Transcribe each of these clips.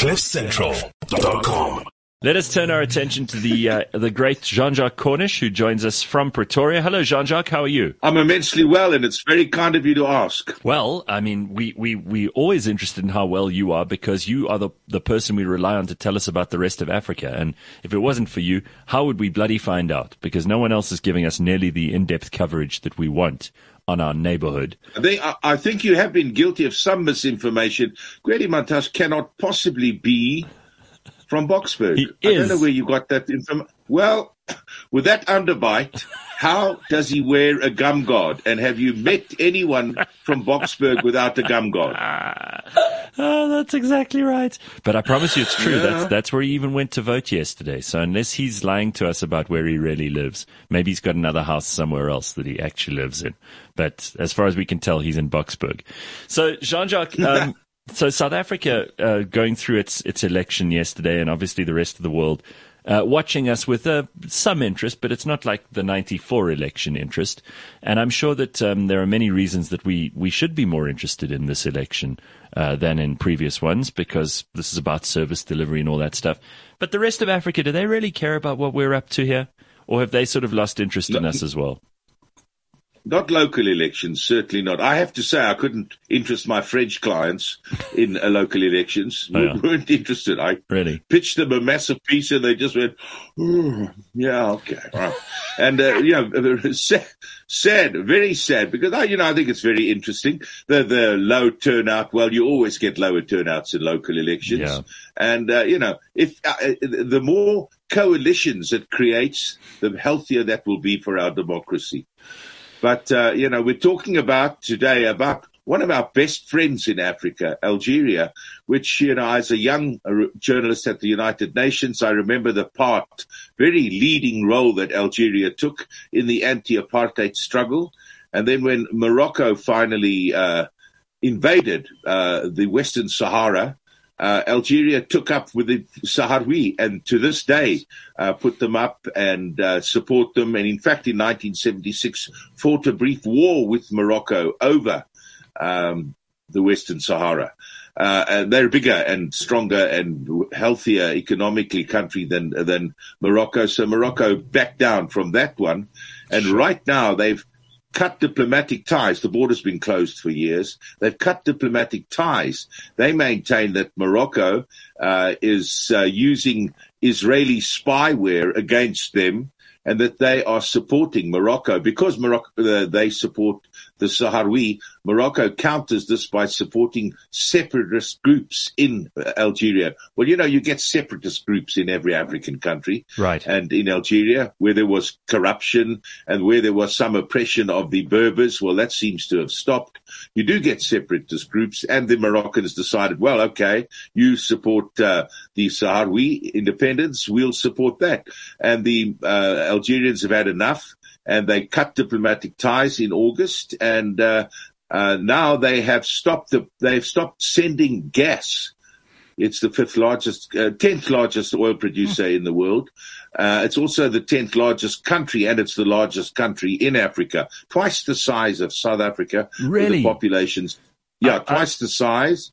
CliffCentral.com. Let us turn our attention to the uh, the great Jean-Jacques Cornish, who joins us from Pretoria. Hello, Jean-Jacques. How are you? I'm immensely well, and it's very kind of you to ask. Well, I mean, we we we always interested in how well you are because you are the the person we rely on to tell us about the rest of Africa. And if it wasn't for you, how would we bloody find out? Because no one else is giving us nearly the in-depth coverage that we want on our neighborhood. I, I think you have been guilty of some misinformation. Gwede cannot possibly be from Boksburg. He I don't know where you got that information. Well, with that underbite, how does he wear a gum guard? And have you met anyone from Boksburg without a gum guard? Oh, that's exactly right. But I promise you, it's true. Yeah. That's that's where he even went to vote yesterday. So unless he's lying to us about where he really lives, maybe he's got another house somewhere else that he actually lives in. But as far as we can tell, he's in Boksburg. So Jean-Jacques. Um, so South Africa uh, going through its its election yesterday, and obviously the rest of the world uh, watching us with uh, some interest, but it's not like the '94 election interest. And I'm sure that um, there are many reasons that we we should be more interested in this election uh, than in previous ones, because this is about service delivery and all that stuff. But the rest of Africa, do they really care about what we're up to here, or have they sort of lost interest in us as well? Not local elections, certainly not. I have to say, I couldn't interest my French clients in uh, local elections. Oh, yeah. We weren't interested. I Really? pitched them a massive piece and they just went, "Oh, yeah, okay. right." And, uh, you know, sad, sad, very sad because, I, you know, I think it's very interesting. The, the low turnout, well, you always get lower turnouts in local elections. Yeah. And, uh, you know, if uh, uh, the more coalitions it creates, the healthier that will be for our democracy. But, uh, you know, we're talking about today about one of our best friends in Africa, Algeria, which, you know, as a young uh, journalist at the United Nations, I remember the part, very leading role that Algeria took in the anti-apartheid struggle. And then when Morocco finally, uh, invaded, uh, the Western Sahara, uh, Algeria took up with the Sahrawi and to this day uh, put them up and uh, support them. And in fact, in 1976, fought a brief war with Morocco over um, the Western Sahara. Uh, and they're a bigger and stronger and healthier economically country than than Morocco. So Morocco backed down from that one, and right now they've cut diplomatic ties. The border's been closed for years. They've cut diplomatic ties. They maintain that Morocco uh, is uh, using Israeli spyware against them, and that they are supporting Morocco because Morocco uh, they support the Sahrawi. Morocco counters this by supporting separatist groups in Algeria. Well, you know, you get separatist groups in every African country. Right. And in Algeria, where there was corruption and where there was some oppression of the Berbers, well, that seems to have stopped. You do get separatist groups, and the Moroccans decided, well, okay, you support uh, the Sahrawi independence, we'll support that. And the uh, Algerians have had enough, and they cut diplomatic ties in August, and uh, uh, now they have stopped the, they've stopped sending gas. It's the fifth largest, uh, tenth largest oil producer in the world. Uh, it's also the tenth largest country, and it's the largest country in Africa, twice the size of South Africa. Really? the populations, yeah, twice the size,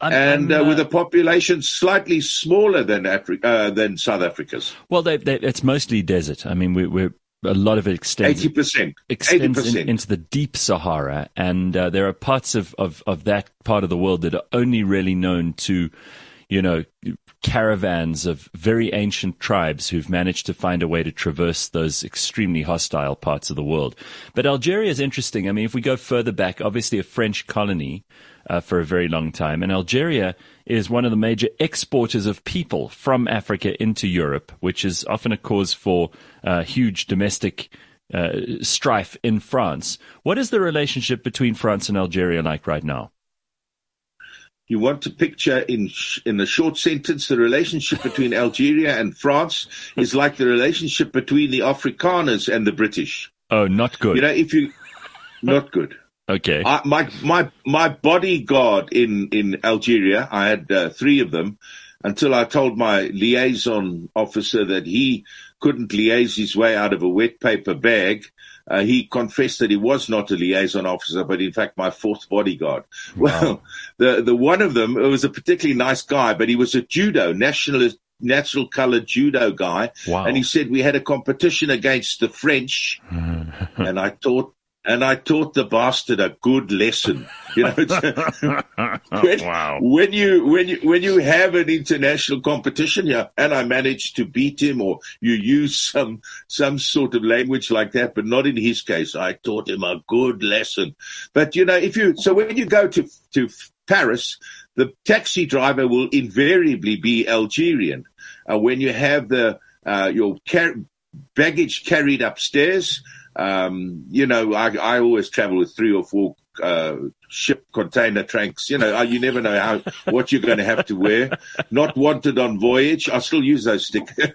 I'm- and I'm, uh, with uh, a population slightly smaller than Africa uh, than South Africa's. well, they, they, it's mostly desert. I mean, we, we're a lot of it extends Eighty percent. Eighty extends in, percent. into the deep Sahara, and uh, there are parts of, of, of that part of the world that are only really known to, you know, caravans of very ancient tribes who've managed to find a way to traverse those extremely hostile parts of the world. But Algeria is interesting. I mean, if we go further back, obviously a French colony uh, for a very long time, and Algeria is one of the major exporters of people from Africa into Europe, which is often a cause for uh, huge domestic uh, strife in France. What is the relationship between France and Algeria like right now? You want to picture in sh- in a short sentence the relationship between Algeria and France is like the relationship between the Afrikaners and the British. Oh, not good. You know, if you not good. Okay. I, my my my bodyguard in in Algeria, I had uh, three of them until I told my liaison officer that he couldn't liaise his way out of a wet paper bag. uh, he confessed that he was not a liaison officer, but in fact my fourth bodyguard. Wow. Well, the the one of them it was a particularly nice guy, but he was a judo nationalist natural colored judo guy. Wow. And he said we had a competition against the French and I taught and I taught the bastard a good lesson. You know, when, wow. when you when you when you have an international competition, yeah, and I managed to beat him, or you use some some sort of language like that, but not in his case. I taught him a good lesson. But you know, if you so when you go to to Paris, the taxi driver will invariably be Algerian. Uh, when you have the uh, your car- baggage carried upstairs, um, you know, I, I always travel with three or four uh, ship container trunks. You know, uh, you never know how what you're going to have to wear. Not wanted on voyage. I still use those stickers.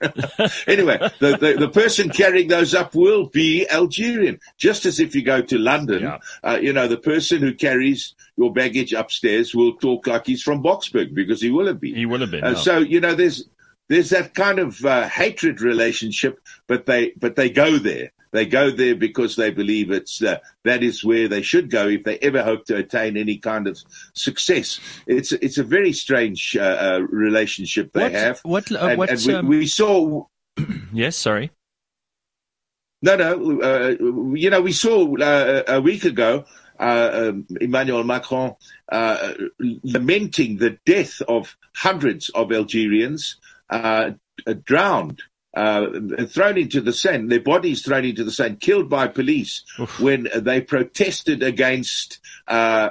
anyway, the, the, the person carrying those up will be Algerian, just as if you go to London. Yeah. Uh, you know, the person who carries your baggage upstairs will talk like he's from Boksburg because he will have been. He will have been. Uh, no. So you know, there's there's that kind of uh, hatred relationship, but they but they go there. They go there because they believe it's uh, that is where they should go if they ever hope to attain any kind of success. It's it's a very strange uh, uh, relationship they what, have. What? Uh, and, what and we, um, we saw yes. Sorry. no, no. Uh, you know, we saw uh, a week ago uh, um, Emmanuel Macron uh, lamenting the death of hundreds of Algerians uh, drowned. Uh, thrown into the Seine, their bodies thrown into the Seine, killed by police Oof. when they protested against uh,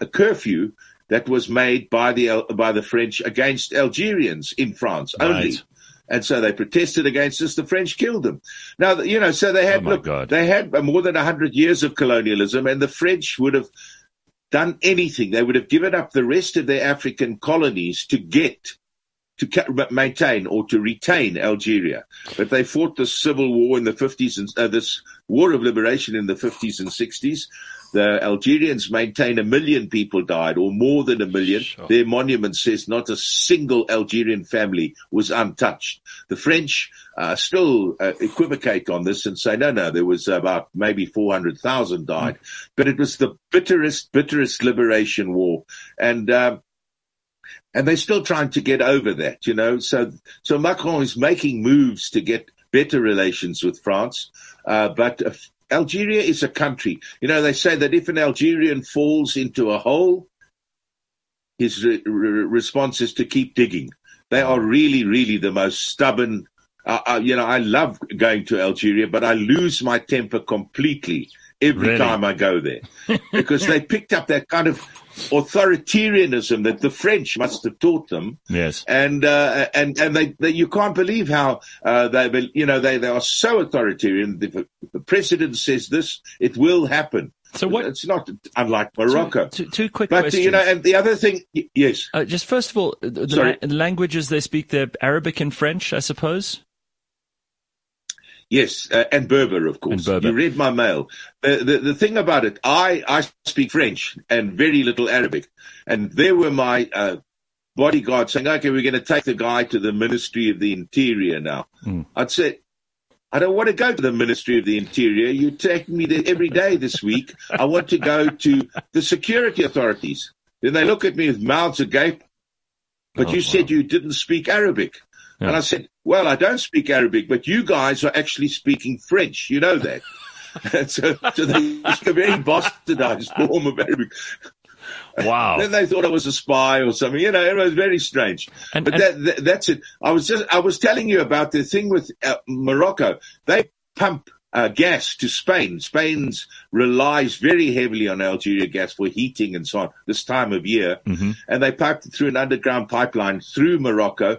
a curfew that was made by the by the French against Algerians in France only. Right. And so they protested against this. The French killed them. Now, you know, so they had, Oh, look, God. they had more than 100 years of colonialism, and the French would have done anything. They would have given up the rest of their African colonies to get, to maintain or to retain Algeria. But they fought this civil war in the 50s and uh, this war of liberation in the 50s and 60s. The Algerians maintain a million people died or more than a million. Sure. Their monument says not a single Algerian family was untouched. The French uh, still uh, equivocate on this and say, no, no, there was about maybe 400,000 died. But it was the bitterest, bitterest liberation war. And, um, and they're still trying to get over that, you know. So, so Macron is making moves to get better relations with France, uh, but Algeria is a country. You know, they say that if an Algerian falls into a hole, his re- re- response is to keep digging. They are really, really the most stubborn. Uh, uh, you know, I love going to Algeria, but I lose my temper completely every Really? time I go there because they picked up that kind of authoritarianism that the French must have taught them Yes. and uh, and and they, they you can't believe how uh, they you know they they are so authoritarian. If the, the president says this, it will happen. So what? It's not unlike Morocco. Two, two, two quick but questions. you know, and the other thing, yes, uh, just first of all, the, the Sorry. la- languages they speak, they're Arabic and French, I suppose. Yes, uh, and Berber, of course. Berber. You read my mail. The, the the thing about it, I I speak French and very little Arabic, and there were my. Uh, Bodyguard saying, "Okay, we're going to take the guy to the Ministry of the Interior now." Mm. I'd say, I don't want to go to the Ministry of the Interior. You take me there every day this week. I want to go to the security authorities. Then they look at me with mouths agape. But Oh, you wow. said you didn't speak Arabic. Yeah. And I said, well, I don't speak Arabic, but you guys are actually speaking French. You know that. So, so they speak a very bastardized form of Arabic. Wow. Then they thought I was a spy or something. You know, it was very strange. And- but and- that, that, that's it. I was just, I was telling you about the thing with uh, Morocco. They pump uh, gas to Spain. Spain's relies very heavily on Algeria gas for heating and so on this time of year. Mhm. And they piped it through an underground pipeline through Morocco.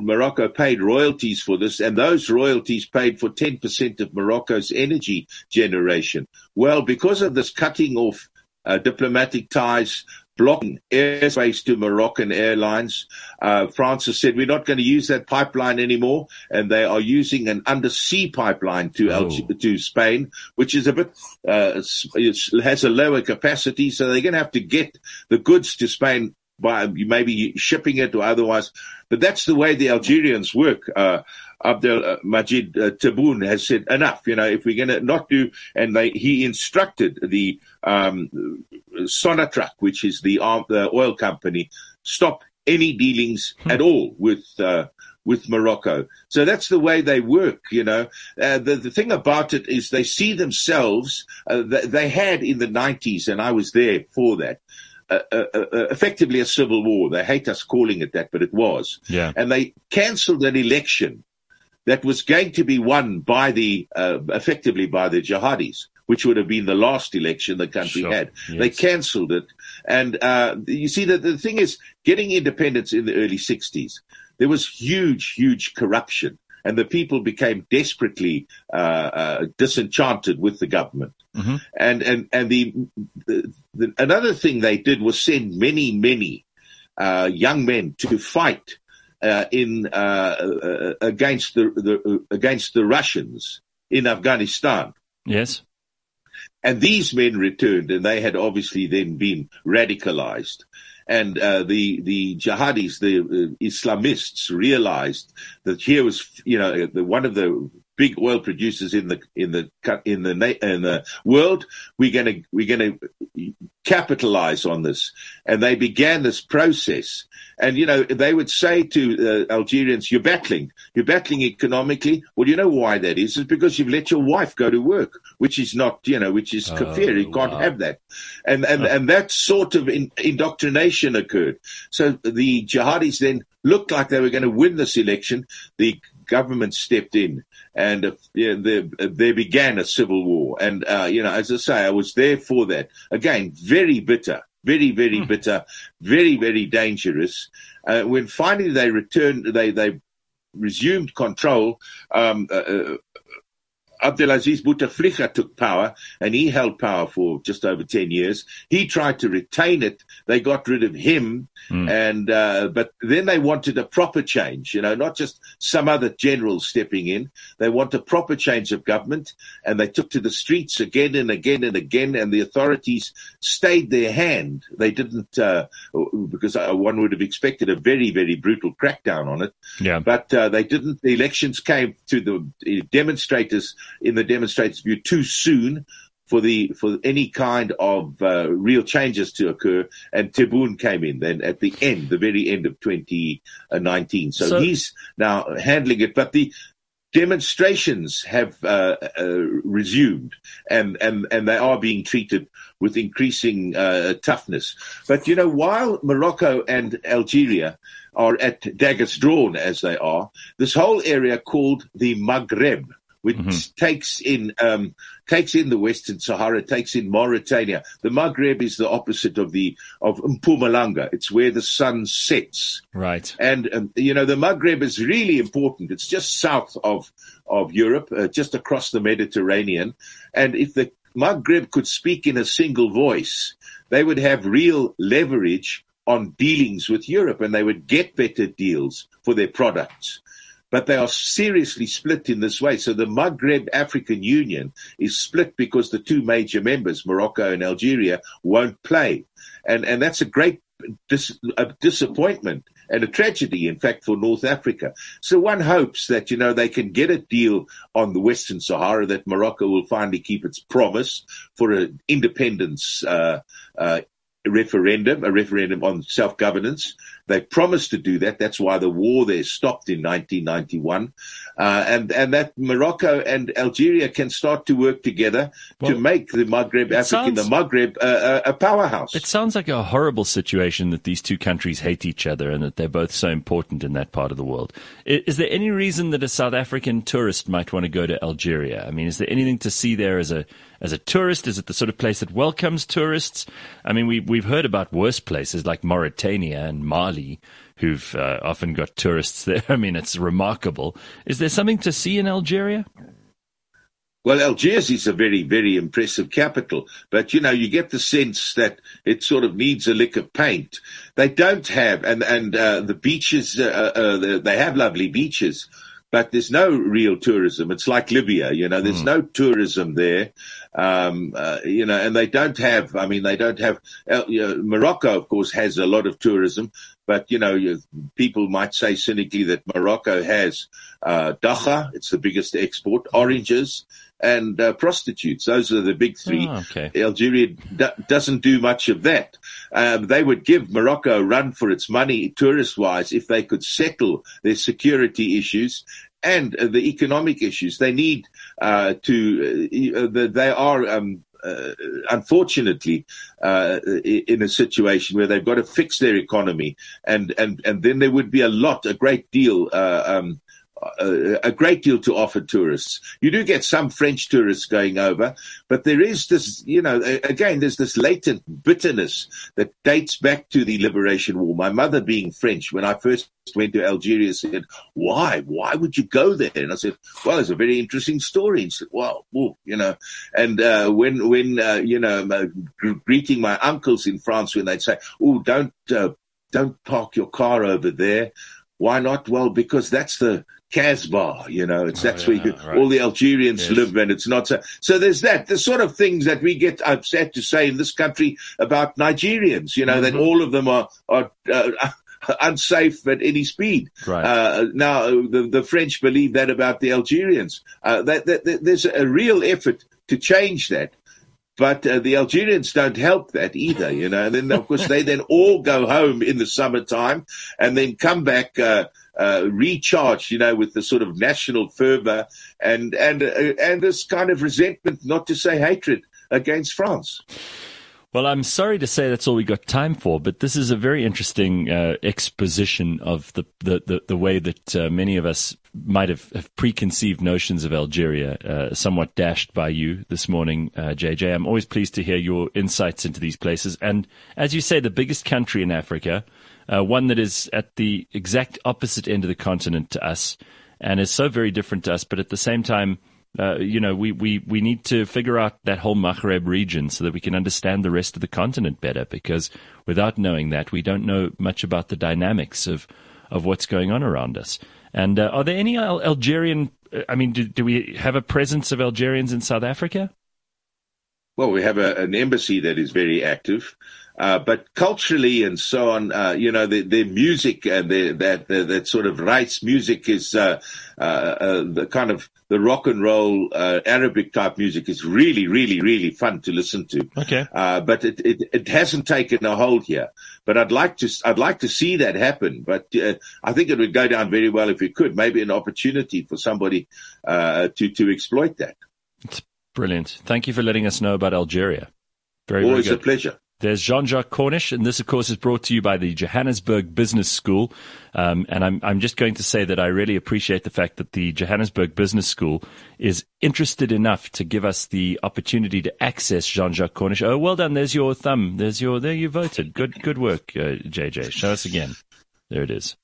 Morocco paid royalties for this, and those royalties paid for 10% of Morocco's energy generation. Well, because of this cutting off uh, diplomatic ties, blocking airspace to Moroccan airlines, uh, France has said we're not going to use that pipeline anymore, and they are using an undersea pipeline to Oh. To Spain, which is a bit uh, has a lower capacity, so they're going to have to get the goods to Spain by maybe shipping it or otherwise. But that's the way the Algerians work. Uh, Abdel uh, Majid uh, Tebboune has said enough. You know, if we're going to not do, and they, he instructed the um, Sonatrach, which is the, uh, the oil company, stop any dealings hmm. at all with uh, with Morocco. So that's the way they work, you know. Uh, the, the thing about it is they see themselves, uh, they, they, had in the 90s, and I was there for that, uh, uh, uh, effectively a civil war. They hate us calling it that, but it was. Yeah. And they cancelled an election that was going to be won by the, uh, effectively by the jihadis which would have been the last election the country sure. had. Yes. They cancelled it. And uh, you see, that the thing is, getting independence in the early 60s, there was huge, huge corruption. And the people became desperately uh, uh, disenchanted with the government. Mm-hmm. And and and the, the, the, another thing they did was send many many uh, young men to fight uh, in uh, uh, against the, the against the Russians in Afghanistan. Yes. And these men returned, and they had obviously then been radicalized. And uh, the the jihadis, the Islamists, realized that here was, you know, the, one of the big oil producers in the in the in the in the world. We're going to we're going to capitalize on this, and they began this process. And you know, they would say to uh, Algerians, "You're battling, you're battling economically." Well, you know why that is? It's because you've let your wife go to work, which is not, you know, which is oh, kafir. You can't wow. have that, and and and that sort of in, indoctrination occurred. So the jihadis then looked like they were going to win this election. The government stepped in and uh, yeah, there, uh, there began a civil war. And, uh, you know, as I say, I was there for that. Again, very bitter, very, very mm. bitter, very, very dangerous. Uh, when finally they returned, they, they resumed control, um, uh, uh Abdelaziz Bouteflika took power and he held power for just over 10 years. He tried to retain it. They got rid of him. Mm. And, uh, but then they wanted a proper change, you know, not just some other general stepping in. They want a proper change of government and they took to the streets again and again and again. And the authorities stayed their hand. They didn't, uh, because one would have expected a very, very brutal crackdown on it. Yeah. But, uh, they didn't. The elections came to the demonstrators in the demonstrators' view too soon for the for any kind of uh, real changes to occur. And Tebboune came in then at the end, the very end of 2019. So, so he's now handling it. But the demonstrations have uh, uh, resumed, and, and and they are being treated with increasing uh, toughness. But you know, while Morocco and Algeria are at daggers drawn as they are, this whole area called the Maghreb which mm-hmm. takes in um, takes in the Western Sahara, takes in Mauritania. The Maghreb is the opposite of the of Mpumalanga. It's where the sun sets. Right. And um, you know the Maghreb is really important. It's just south of of Europe, uh, just across the Mediterranean. And if the Maghreb could speak in a single voice, they would have real leverage on dealings with Europe and they would get better deals for their products but they are seriously split in this way. So the Maghreb African Union is split because the two major members, Morocco and Algeria, won't play. And, and that's a great dis- a disappointment and a tragedy, in fact, for North Africa. So one hopes that, you know, they can get a deal on the Western Sahara, that Morocco will finally keep its promise for an independence uh, uh, referendum, a referendum on self-governance, they promised to do that. That's why the war there stopped in 1991. Uh, and, and that Morocco and Algeria can start to work together well, to make the Maghreb, Africa, sounds, the Maghreb, uh, a powerhouse. It sounds like a horrible situation that these two countries hate each other and that they're both so important in that part of the world. Is, is there any reason that a South African tourist might want to go to Algeria? I mean, is there anything to see there as a, as a tourist? Is it the sort of place that welcomes tourists? I mean, we, we've heard about worse places like Mauritania and Mali who've uh, often got tourists there. I mean, it's remarkable. Is there something to see in Algeria? Well, Algiers is a very, very impressive capital, but you know, you get the sense that it sort of needs a lick of paint. They don't have, and and uh, the beaches, uh, uh, they have lovely beaches, but there's no real tourism. It's like Libya, you know, there's mm. no tourism there. Um, uh, you know, and they don't have, I mean, they don't have, uh, you know, Morocco, of course, has a lot of tourism, but, you know, you, people might say cynically that Morocco has, uh, dagga, it's the biggest export, oranges, and uh, prostitutes. Those are the big three. Oh, okay. Algeria d- doesn't do much of that. Um, they would give Morocco a run for its money, tourist wise, if they could settle their security issues and the economic issues. They need uh, to. Uh, they are. Um, uh, unfortunately, uh, in a situation where they've got to fix their economy, and and and then there would be a lot, a great deal uh, um, a, great deal to offer tourists. You do get some French tourists going over, but there is this, you know, again, there's this latent bitterness that dates back to the Liberation War. My mother, being French, when I first went to Algeria, said, "Why? Why would you go there?" And I said, "Well, it's a very interesting story." And said, "Well, you know," and uh, when when uh, you know, uh, greeting my uncles in France when they'd say, "Oh, don't." Uh, don't park your car over there. Why not? Well, because that's the Casbah, you know, it's, oh, that's yeah, where you, right. all the Algerians yes. live and it's not so. So there's that, the sort of things that we get upset to say in this country about Nigerians, you know, mm-hmm. that all of them are, are, uh, unsafe at any speed. Right. Uh, now, the, the French believe that about the Algerians. Uh, that, that, that, there's a real effort to change that. But uh, the Algerians don't help that either, you know. And then, of course, they then all go home in the summertime and then come back uh, uh, recharged, you know, with the sort of national fervor and and uh, and this kind of resentment, not to say hatred, against France. Well, I'm sorry to say that's all we got time for, but this is a very interesting uh, exposition of the, the, the, the way that uh, many of us might have, have, preconceived notions of Algeria, uh, somewhat dashed by you this morning, JJ. Uh, I'm always pleased to hear your insights into these places. And as you say, the biggest country in Africa, uh, one that is at the exact opposite end of the continent to us and is so very different to us, but at the same time, uh, you know, we, we, we need to figure out that whole Maghreb region so that we can understand the rest of the continent better because without knowing that, we don't know much about the dynamics of, of what's going on around us. And uh, are there any Al- Algerian, uh, I mean, do, do we have a presence of Algerians in South Africa? Well, we have a, an embassy that is very active. Uh, but culturally and so on, uh, you know, the, the music and the, that the, that sort of rights music is uh, uh, uh, the kind of the rock and roll Arabic type music is really, really, really fun to listen to. Okay, but it, it, it hasn't taken a hold here. But I'd like to I'd like to see that happen. But I think it would go down very well if we could. Maybe an opportunity for somebody to to exploit that. It's brilliant. Thank you for letting us know about Algeria. Very, Always very a pleasure. There's Jean Jacques Cornish, and this, of course, is brought to you by the Johannesburg Business School. Um, and I'm, I'm just going to say that I really appreciate the fact that the Johannesburg Business School is interested enough to give us the opportunity to access Jean Jacques Cornish. Oh, well done. There's your thumb. There's your, there you voted. Good, good work, uh, JJ. Show us again. There it is.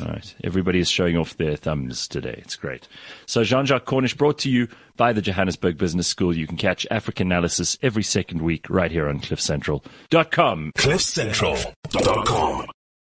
All right. Everybody is showing off their thumbs today. It's great. So Jean-Jacques Cornish brought to you by the Johannesburg Business School. You can catch African analysis every second week right here on cliffcentral.com. cliffcentral.com.